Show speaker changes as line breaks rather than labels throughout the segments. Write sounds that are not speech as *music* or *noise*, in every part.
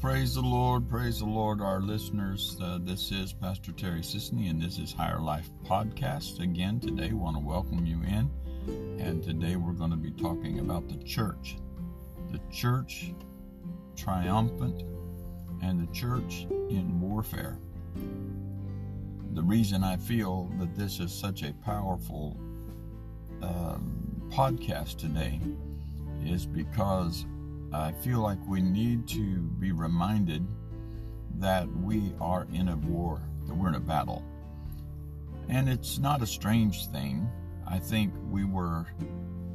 praise the Lord, praise the Lord, our listeners. Uh, this is Pastor Terry Sisney, and this is Higher Life Podcast. Again, today, want to welcome you in, and today we're going to be talking about the church, the church triumphant, and the church in warfare. The reason I feel that this is such a powerful um, podcast today is because I feel like we need to be reminded that we are in a war, that we're in a battle. And it's not a strange thing. I think we were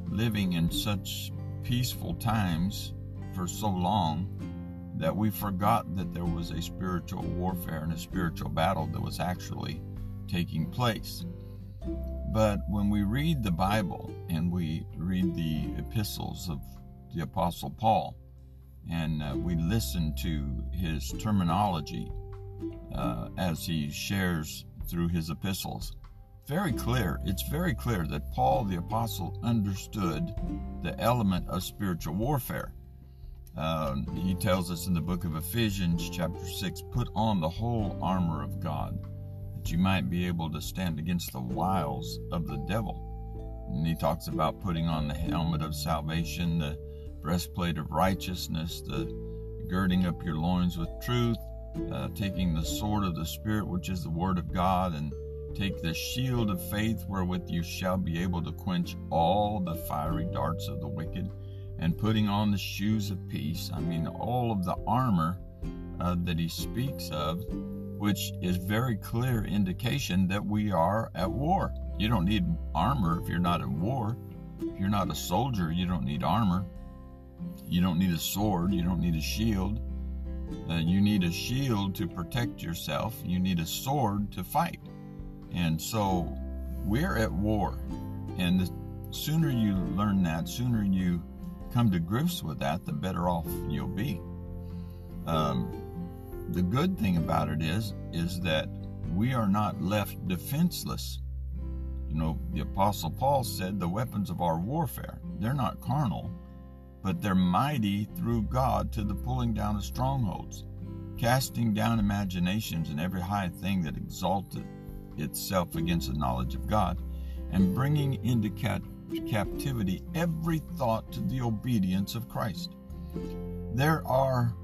living in such peaceful times for so long that we forgot that there was a spiritual warfare and a spiritual battle that was actually taking place. But when we read the Bible and we read the epistles of the Apostle Paul, and uh, we listen to his terminology uh, as he shares through his epistles. Very clear, it's very clear that Paul the Apostle understood the element of spiritual warfare. Uh, he tells us in the book of Ephesians, chapter 6, put on the whole armor of God, that you might be able to stand against the wiles of the devil. And he talks about putting on the helmet of salvation, the breastplate of righteousness, the girding up your loins with truth, uh, taking the sword of the Spirit, which is the Word of God, and take the shield of faith wherewith you shall be able to quench all the fiery darts of the wicked, and putting on the shoes of peace. I mean, all of the armor uh, that he speaks of, which is very clear indication that we are at war. You don't need armor if you're not at war. If you're not a soldier, you don't need armor. You don't need a sword, you don't need a shield. Uh, you need a shield to protect yourself, you need a sword to fight. And so we're at war. And the sooner you learn that, sooner you come to grips with that, the better off you'll be. Um, the good thing about it is, is that we are not left defenseless. You know, the Apostle Paul said the weapons of our warfare, they're not carnal, but they're mighty through God to the pulling down of strongholds, casting down imaginations and every high thing that exalted itself against the knowledge of God, and bringing into cat- captivity every thought to the obedience of Christ. There are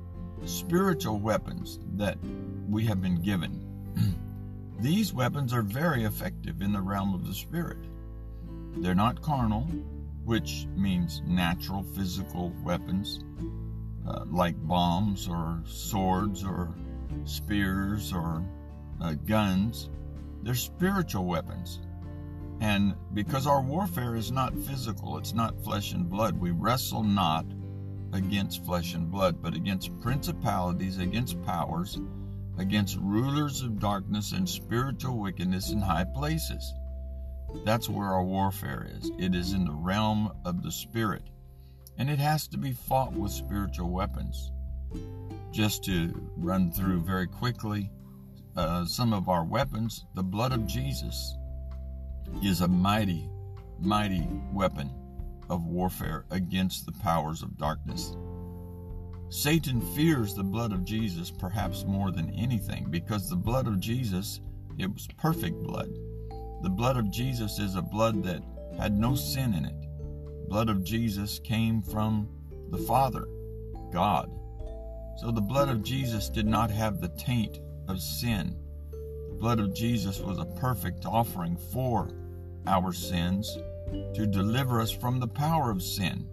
spiritual weapons that we have been given. *clears throat* These weapons are very effective in the realm of the spirit. They're not carnal, which means natural physical weapons uh, like bombs or swords or spears or uh, guns. They're spiritual weapons. And because our warfare is not physical, it's not flesh and blood, we wrestle not against flesh and blood, but against principalities, against powers, against rulers of darkness and spiritual wickedness in high places. That's where our warfare is. It is in the realm of the spirit. And it has to be fought with spiritual weapons. Just to run through very quickly uh, some of our weapons, the blood of Jesus is a mighty, mighty weapon of warfare against the powers of darkness. Satan fears the blood of Jesus perhaps more than anything because the blood of Jesus, it was perfect blood. The blood of Jesus is a blood that had no sin in it. Blood of Jesus came from the Father, God. So the blood of Jesus did not have the taint of sin. The blood of Jesus was a perfect offering for our sins to deliver us from the power of sin.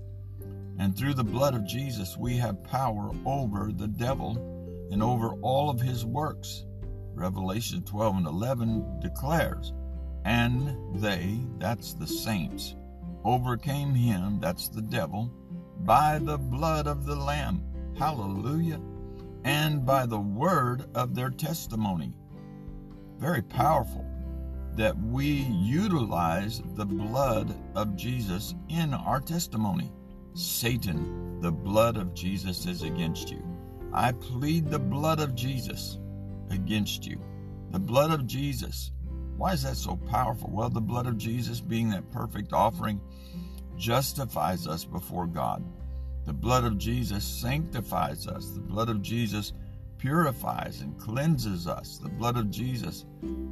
And through the blood of Jesus, we have power over the devil and over all of his works. Revelation 12 and 11 declares and they, that's the saints, overcame him, that's the devil, by the blood of the Lamb. Hallelujah. And by the word of their testimony. Very powerful that we utilize the blood of Jesus in our testimony. Satan, the blood of Jesus is against you. I plead the blood of Jesus against you. The blood of Jesus why is that so powerful? Well, the blood of Jesus, being that perfect offering, justifies us before God. The blood of Jesus sanctifies us. The blood of Jesus purifies and cleanses us. The blood of Jesus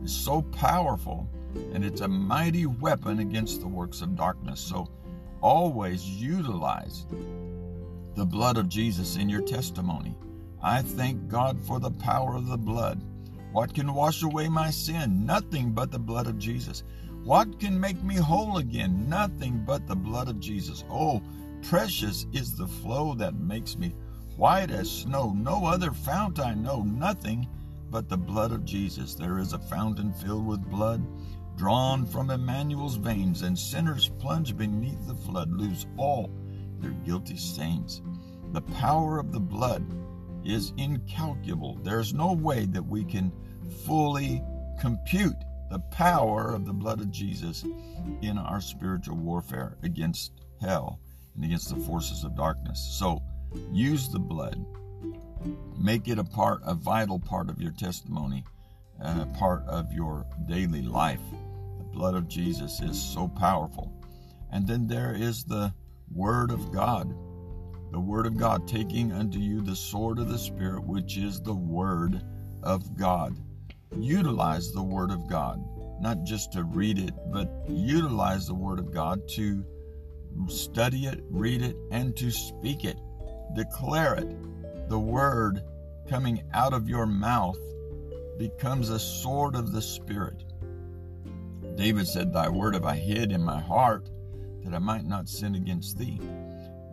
is so powerful and it's a mighty weapon against the works of darkness. So always utilize the blood of Jesus in your testimony. I thank God for the power of the blood. What can wash away my sin? Nothing but the blood of Jesus. What can make me whole again? Nothing but the blood of Jesus. Oh, precious is the flow that makes me white as snow. No other fount I know, nothing but the blood of Jesus. There is a fountain filled with blood drawn from Emmanuel's veins, and sinners plunge beneath the flood lose all their guilty stains. The power of the blood is incalculable. There's no way that we can fully compute the power of the blood of Jesus in our spiritual warfare against hell and against the forces of darkness. So use the blood. Make it a part, a vital part of your testimony a part of your daily life. The blood of Jesus is so powerful. And then there is the Word of God. The Word of God, taking unto you the sword of the Spirit, which is the Word of God utilize the Word of God, not just to read it, but utilize the Word of God to study it, read it, and to speak it. Declare it. The Word coming out of your mouth becomes a sword of the Spirit. David said, Thy word have I hid in my heart that I might not sin against thee.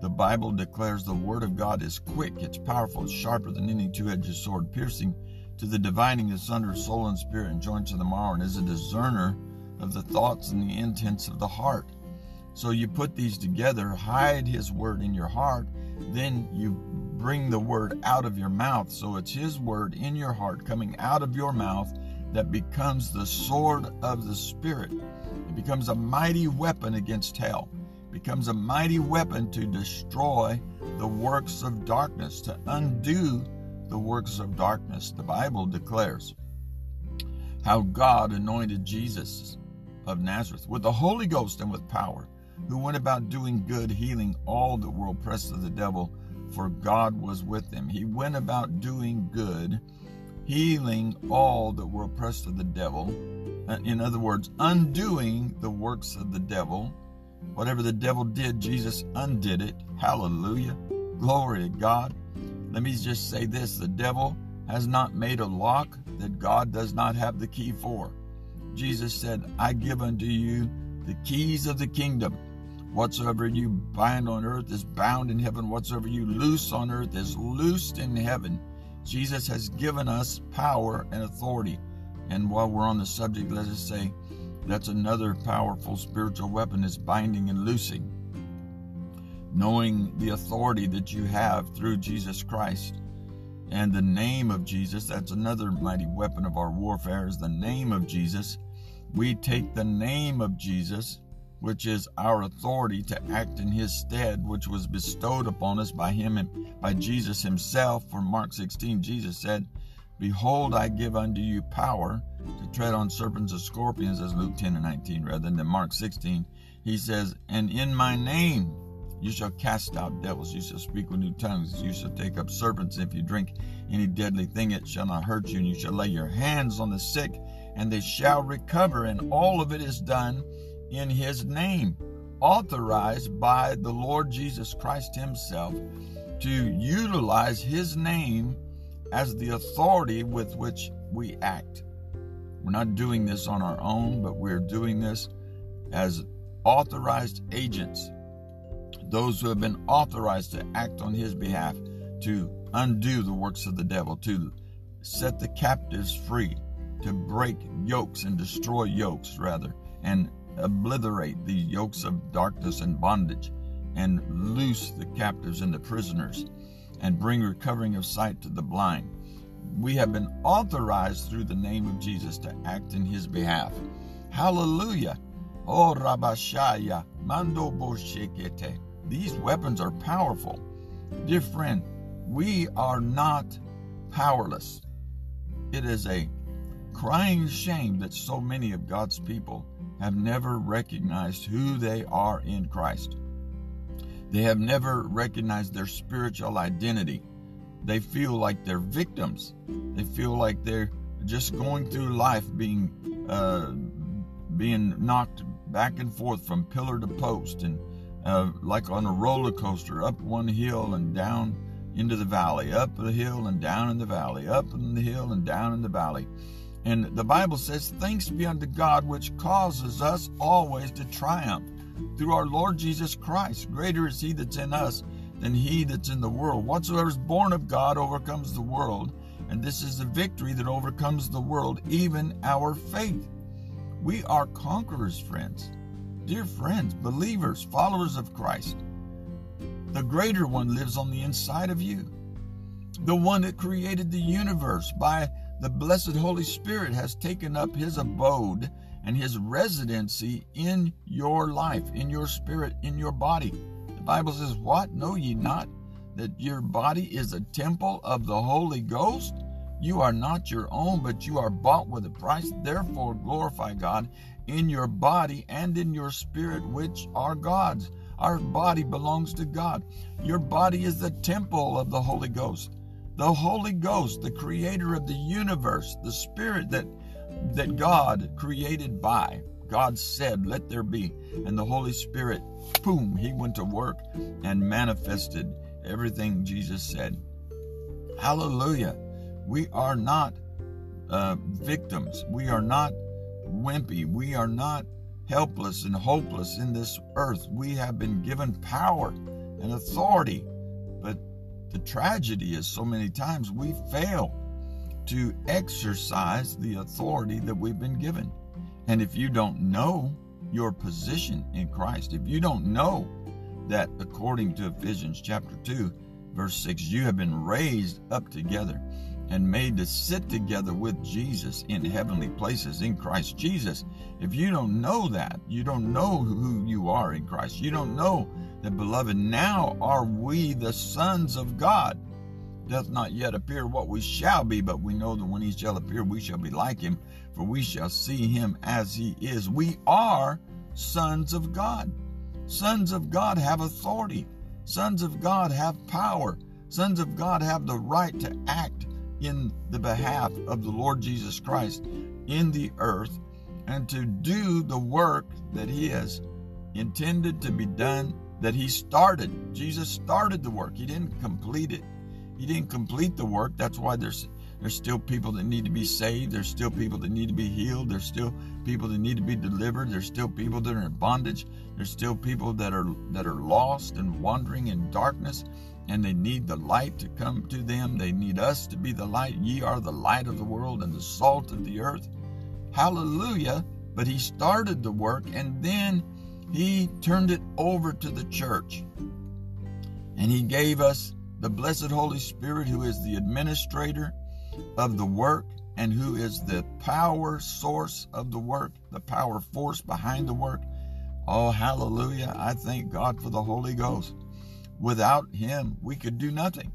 The Bible declares the word of God is quick, it's powerful, it's sharper than any two edged sword, piercing to the dividing asunder soul and spirit and joints of the marrow, and is a discerner of the thoughts and the intents of the heart. So you put these together, hide his word in your heart, then you bring the word out of your mouth. So it's his word in your heart coming out of your mouth that becomes the sword of the spirit. It becomes a mighty weapon against hell. Becomes a mighty weapon to destroy the works of darkness, to undo the works of darkness. The Bible declares how God anointed Jesus of Nazareth with the Holy Ghost and with power, who went about doing good, healing all that were oppressed of the devil, for God was with him. He went about doing good, healing all that were oppressed of the devil. Uh, in other words, undoing the works of the devil. Whatever the devil did, Jesus undid it. Hallelujah. Glory to God. Let me just say this the devil has not made a lock that God does not have the key for. Jesus said, I give unto you the keys of the kingdom. Whatsoever you bind on earth is bound in heaven. Whatsoever you loose on earth is loosed in heaven. Jesus has given us power and authority. And while we're on the subject, let us say that's another powerful spiritual weapon is binding and loosing knowing the authority that you have through Jesus Christ and the name of Jesus. That's another mighty weapon of our warfare is the name of Jesus. We take the name of Jesus, which is our authority to act in his stead, which was bestowed upon us by him and by Jesus himself. For Mark 16, Jesus said, Behold, I give unto you power to tread on serpents and scorpions, as Luke 10 and 19, rather than Mark 16. He says, And in my name you shall cast out devils. You shall speak with new tongues. You shall take up serpents. If you drink any deadly thing, it shall not hurt you. And you shall lay your hands on the sick, and they shall recover. And all of it is done in his name, authorized by the Lord Jesus Christ himself to utilize his name as the authority with which we act. We're not doing this on our own, but we're doing this as authorized agents those who have been authorized to act on his behalf to undo the works of the devil, to set the captives free, to break yokes and destroy yokes, rather, and obliterate the yokes of darkness and bondage, and loose the captives and the prisoners, and bring recovering of sight to the blind. We have been authorized through the name of Jesus to act in his behalf. Hallelujah. Oh, Rabashaya, Mando Boshekete. These weapons are powerful. Dear friend, we are not powerless. It is a crying shame that so many of God's people have never recognized who they are in Christ. They have never recognized their spiritual identity. They feel like they're victims. They feel like they're just going through life being uh, being knocked back and forth from pillar to post and uh, like on a roller coaster, up one hill and down into the valley, up the hill and down in the valley, up in the hill and down in the valley. And the Bible says, Thanks be unto God, which causes us always to triumph through our Lord Jesus Christ. Greater is He that's in us than He that's in the world. Whatsoever is born of God overcomes the world. And this is the victory that overcomes the world, even our faith. We are conquerors, friends. Dear friends, believers, followers of Christ. The greater one lives on the inside of you. The one that created the universe by the blessed Holy Spirit has taken up his abode and his residency in your life, in your spirit, in your body. The Bible says, What? Know ye not that your body is a temple of the Holy Ghost? You are not your own, but you are bought with a price. Therefore, glorify God in your body and in your spirit, which are God's. Our body belongs to God. Your body is the temple of the Holy Ghost. The Holy Ghost, the creator of the universe, the spirit that that God created by. God said, Let there be. And the Holy Spirit, boom, he went to work and manifested everything Jesus said. Hallelujah. We are not uh, victims. We are not wimpy. We are not helpless and hopeless in this earth. We have been given power and authority. But the tragedy is so many times we fail to exercise the authority that we've been given. And if you don't know your position in Christ, if you don't know that according to Ephesians chapter 2, verse 6, you have been raised up together and made to sit together with Jesus in heavenly places in Christ Jesus. If you don't know that, you don't know who you are in Christ. You don't know that, beloved, now are we the sons of God. Doth not yet appear what we shall be, but we know that when he shall appear, we shall be like him, for we shall see him as he is. We are sons of God. Sons of God have authority. Sons of God have power. Sons of God have the right to act in the behalf of the Lord Jesus Christ in the earth and to do the work that He has intended to be done, that He started. Jesus started the work, He didn't complete it. He didn't complete the work. That's why there's there's still people that need to be saved. There's still people that need to be healed. There's still people that need to be delivered. There's still people that are in bondage. There's still people that are that are lost and wandering in darkness and they need the light to come to them. They need us to be the light. Ye are the light of the world and the salt of the earth. Hallelujah. But he started the work and then he turned it over to the church. And he gave us the blessed Holy Spirit, who is the administrator of the work and who is the power source of the work, the power force behind the work. Oh, hallelujah. I thank God for the Holy Ghost. Without him, we could do nothing.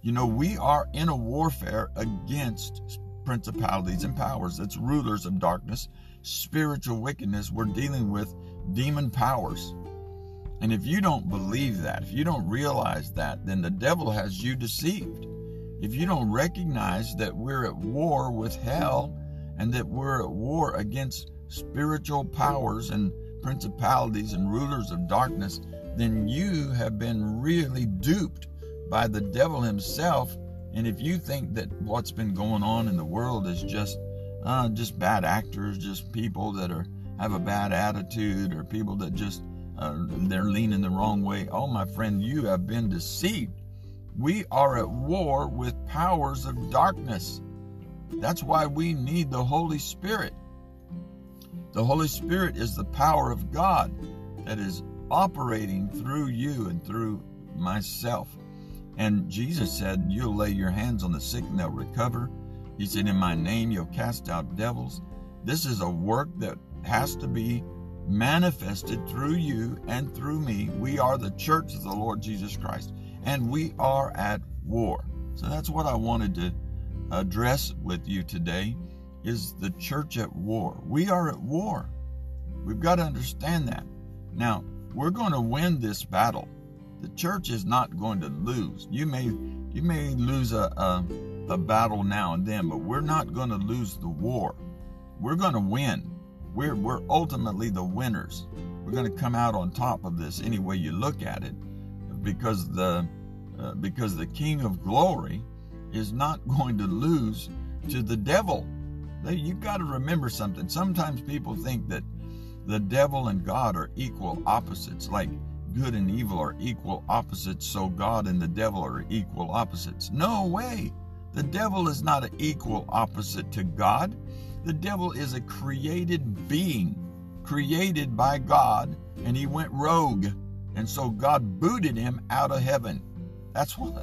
You know, we are in a warfare against principalities and powers. It's rulers of darkness, spiritual wickedness. We're dealing with demon powers. And if you don't believe that, if you don't realize that, then the devil has you deceived. If you don't recognize that we're at war with hell and that we're at war against spiritual powers and principalities and rulers of darkness, then you have been really duped by the devil himself. And if you think that what's been going on in the world is just uh, just bad actors, just people that are have a bad attitude, or people that just uh, they're leaning the wrong way, oh my friend, you have been deceived. We are at war with powers of darkness. That's why we need the Holy Spirit. The Holy Spirit is the power of God that is operating through you and through myself. And Jesus said, You'll lay your hands on the sick and they'll recover. He said, In my name, you'll cast out devils. This is a work that has to be manifested through you and through me. We are the church of the Lord Jesus Christ, and we are at war. So that's what I wanted to address with you today is the church at war. We are at war. We've got to understand that. Now, we're going to win this battle. the church is not going to lose. You may you may lose a, a, a battle now and then, but we're not going to lose the war. We're going to win. We're we're ultimately the winners. We're going to come out on top of this any way you look at it, because the uh, because the King of Glory is not *laughs* going to lose to the devil. You've got to remember something. Sometimes people think that the devil and God are equal opposites, like good and evil are equal opposites, so God and the devil are equal opposites. No way. The devil is not an equal opposite to God. The devil is a created being, created by God, and he went rogue. And so God booted him out of heaven. That's what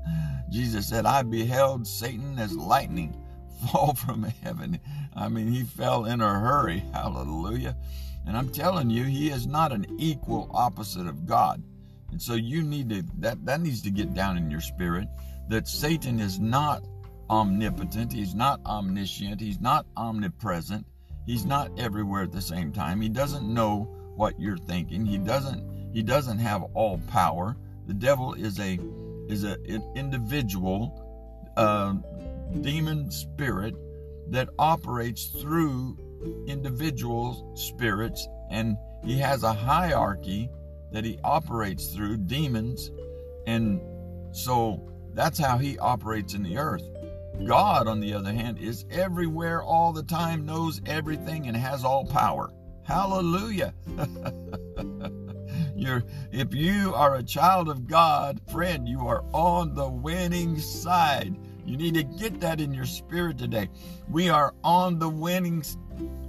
*laughs* Jesus said, I beheld Satan as lightning *laughs* fall from heaven. I mean, he fell in a hurry. *laughs* Hallelujah. And I'm telling you, he is not an equal opposite of God. And so you need to that that needs to get down in your spirit that Satan is not omnipotent, he's not omniscient, he's not omnipresent, he's not everywhere at the same time. He doesn't know what you're thinking. He doesn't he doesn't have all power. The devil is a is a, an individual uh, demon spirit that operates through individual spirits, and he has a hierarchy that he operates through demons, and so that's how he operates in the earth. God, on the other hand, is everywhere all the time, knows everything, and has all power. Hallelujah. *laughs* You're, if you are a child of God, friend, you are on the winning side. You need to get that in your spirit today. We are on the winning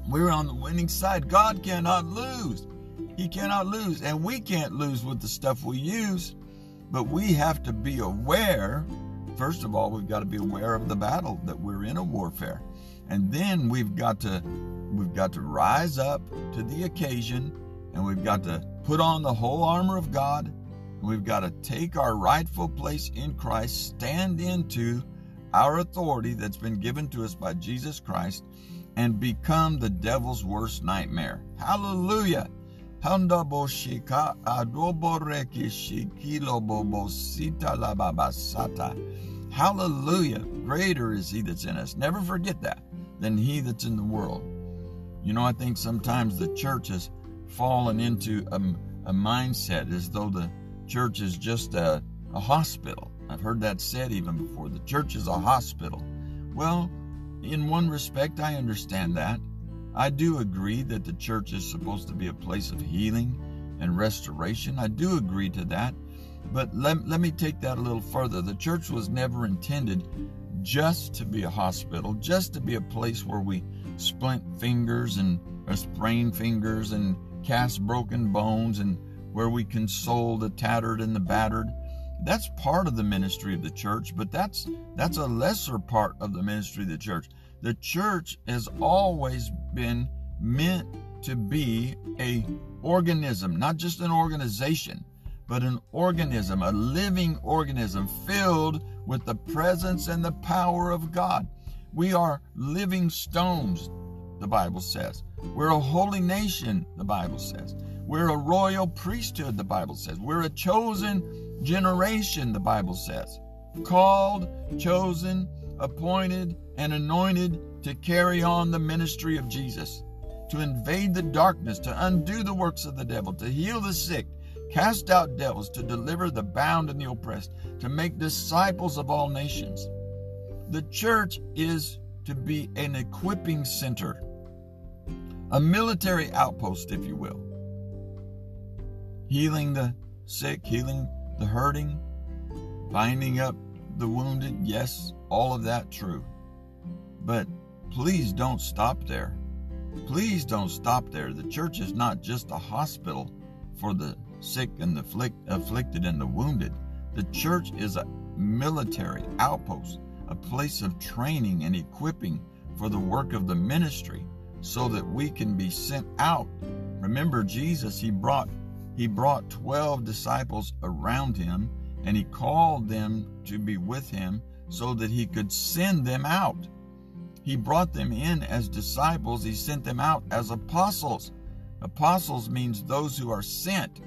we're on the winning side. God cannot lose. He cannot lose and we can't lose with the stuff we use. But we have to be aware. First of all, we've got to be aware of the battle that we're in a warfare. And then we've got to we've got to rise up to the occasion and we've got to put on the whole armor of God. We've got to take our rightful place in Christ, stand into our authority that's been given to us by Jesus Christ and become the devil's worst nightmare. Hallelujah. Hallelujah. Greater is he that's in us. Never forget that than he that's in the world. You know, I think sometimes the church has fallen into a, a mindset as though the church is just a, a hospital I've heard that said even before. The church is a hospital. Well, in one respect, I understand that. I do agree that the church is supposed to be a place of healing and restoration. I do agree to that. But let, let me take that a little further. The church was never intended just to be a hospital, just to be a place where we splint fingers and sprain fingers and cast broken bones and where we console the tattered and the battered that's part of the ministry of the church but that's that's a lesser part of the ministry of the church the church has always been meant to be a organism not just an organization but an organism a living organism filled with the presence and the power of god. We are living stones the bible says. We're a holy nation the bible says. We're a royal priesthood the bible says. We're a chosen generation, the Bible says. Called, chosen, appointed, and anointed to carry on the ministry of Jesus, to invade the darkness, to undo the works of the devil, to heal the sick, cast out devils, to deliver the bound and the oppressed, to make disciples of all nations. The church is to be an equipping center, a military outpost, if you will. Healing the sick, healing the hurting, binding up the wounded. Yes, all of that true. But please don't stop there. Please don't stop there. The church is not just a hospital for the sick and the afflicted and the wounded. The church is a military outpost, a place of training and equipping for the work of the ministry so that we can be sent out. Remember, Jesus, He brought he brought 12 disciples around him and he called them to be with him so that he could send them out. He brought them in as disciples, he sent them out as apostles. Apostles means those who are sent.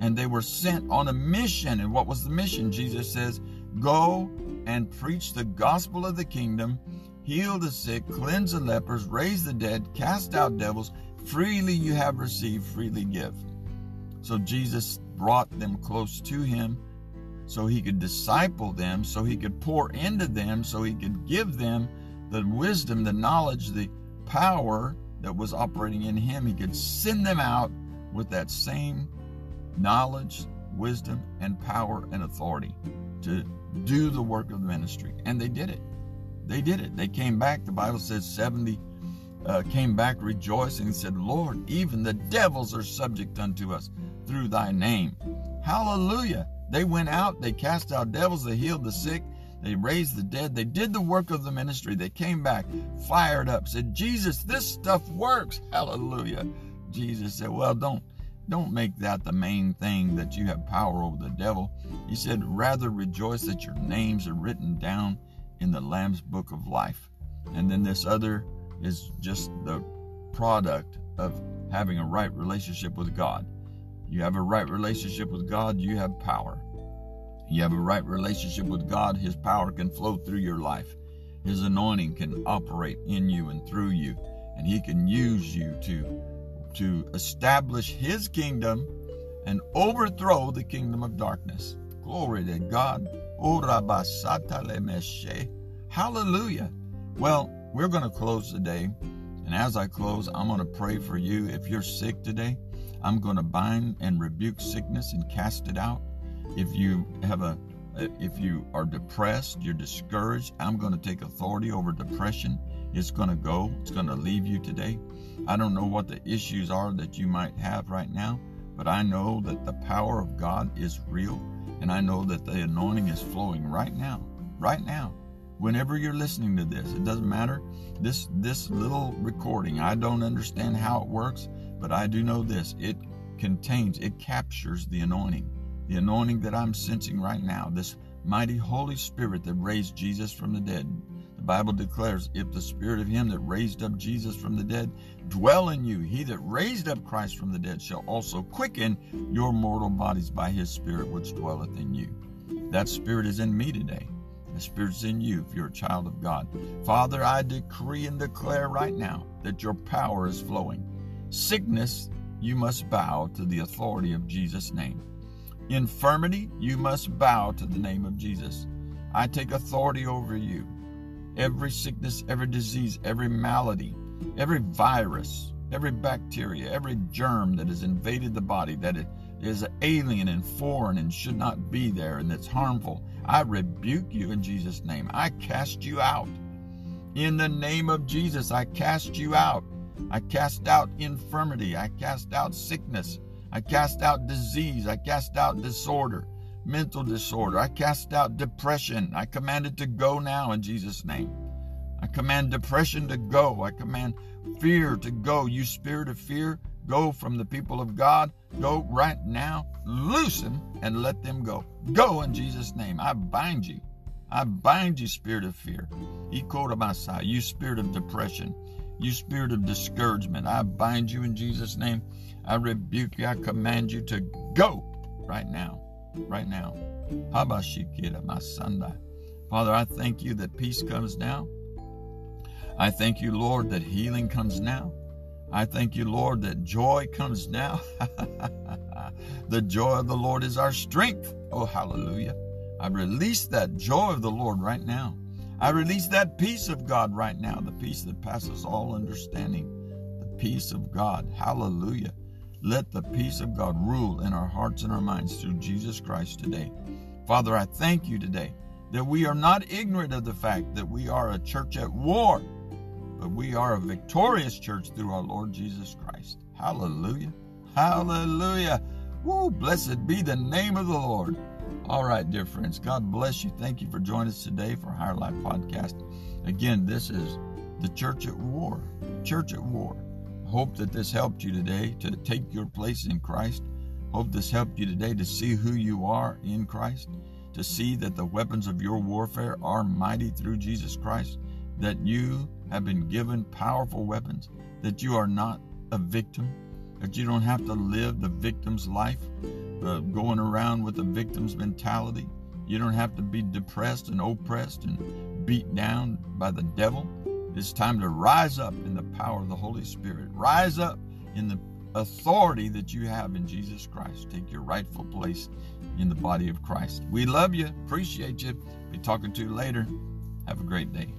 and they were sent on a mission. And what was the mission? Jesus says, Go and preach the gospel of the kingdom, heal the sick, cleanse the lepers, raise the dead, cast out devils. Freely you have received, freely give. So Jesus brought them close to him so he could disciple them, so he could pour into them, so he could give them the wisdom, the knowledge, the power that was operating in him. He could send them out with that same knowledge, wisdom, and power and authority to do the work of the ministry. And they did it. They did it. They came back. The Bible says 70 uh, came back rejoicing and said, Lord, even the devils are subject unto us through thy name. Hallelujah. They went out, they cast out devils, they healed the sick, they raised the dead, they did the work of the ministry. They came back fired up, said, Jesus, this stuff works. Hallelujah. Jesus said, Well, don't don't make that the main thing that you have power over the devil. He said, Rather rejoice that your names are written down in the Lamb's book of life. And then this other is just the product of having a right relationship with God. You have a right relationship with God, you have power. You have a right relationship with God, His power can flow through your life. His anointing can operate in you and through you, and He can use you to to establish his kingdom and overthrow the kingdom of darkness. Glory to God. Hallelujah. Well, we're going to close today. And as I close, I'm going to pray for you. If you're sick today, I'm going to bind and rebuke sickness and cast it out. If you have a if you are depressed, you're discouraged, I'm going to take authority over depression. It's going to go. It's going to leave you today. I don't know what the issues are that you might have right now, but I know that the power of God is real, and I know that the anointing is flowing right now. Right now. Whenever you're listening to this, it doesn't matter. This this little recording, I don't understand how it works, but I do know this. It contains, it captures the anointing. The anointing that I'm sensing right now, this mighty Holy Spirit that raised Jesus from the dead, the Bible declares, if the spirit of him that raised up Jesus from the dead dwell in you, he that raised up Christ from the dead shall also quicken your mortal bodies by his spirit which dwelleth in you. That spirit is in me today. The spirit's in you if you're a child of God. Father, I decree and declare right now that your power is flowing. Sickness, you must bow to the authority of Jesus' name. Infirmity, you must bow to the name of Jesus. I take authority over you every sickness, every disease, every malady, every virus, every bacteria, every germ that has invaded the body, that is alien and foreign and should not be there and that's harmful. I rebuke you in Jesus' name. I cast you out. In the name of Jesus, I cast you out. I cast out infirmity. I cast out sickness. I cast out disease. I cast out disorder mental disorder. I cast out depression. I command it to go now in Jesus' name. I command depression to go. I command fear to go. You spirit of fear, go from the people of God. Go right now. Loosen and let them go. Go in Jesus' name. I bind you. I bind you, spirit of fear. You spirit of depression. You spirit of discouragement. I bind you in Jesus' name. I rebuke you. I command you to go right now right now. Masanda. Father, I thank you that peace comes now. I thank you, Lord, that healing comes now. I thank you, Lord, that joy comes now. *laughs* the joy of the Lord is our strength. Oh, hallelujah. I release that joy of the Lord right now. I release that peace of God right now, the peace that passes all understanding, the peace of God. Hallelujah. Let the peace of God rule in our hearts and our minds through Jesus Christ today. Father, I thank you today that we are not ignorant of the fact that we are a church at war, but we are a victorious church through our Lord Jesus Christ. Hallelujah. Hallelujah. Woo, blessed be the name of the Lord. All right, dear friends, God bless you. Thank you for joining us today for Higher Life Podcast. Again, this is the Church at War. Church at War hope that this helped you today to take your place in Christ. Hope this helped you today to see who you are in Christ, to see that the weapons of your warfare are mighty through Jesus Christ, that you have been given powerful weapons, that you are not a victim, that you don't have to live the victim's life, uh, going around with a victim's mentality. You don't have to be depressed and oppressed and beat down by the devil. It's time to rise up in the power of the Holy Spirit. Rise up in the authority that you have in Jesus Christ. Take your rightful place in the body of Christ. We love you, appreciate you. Be talking to you later. Have a great day.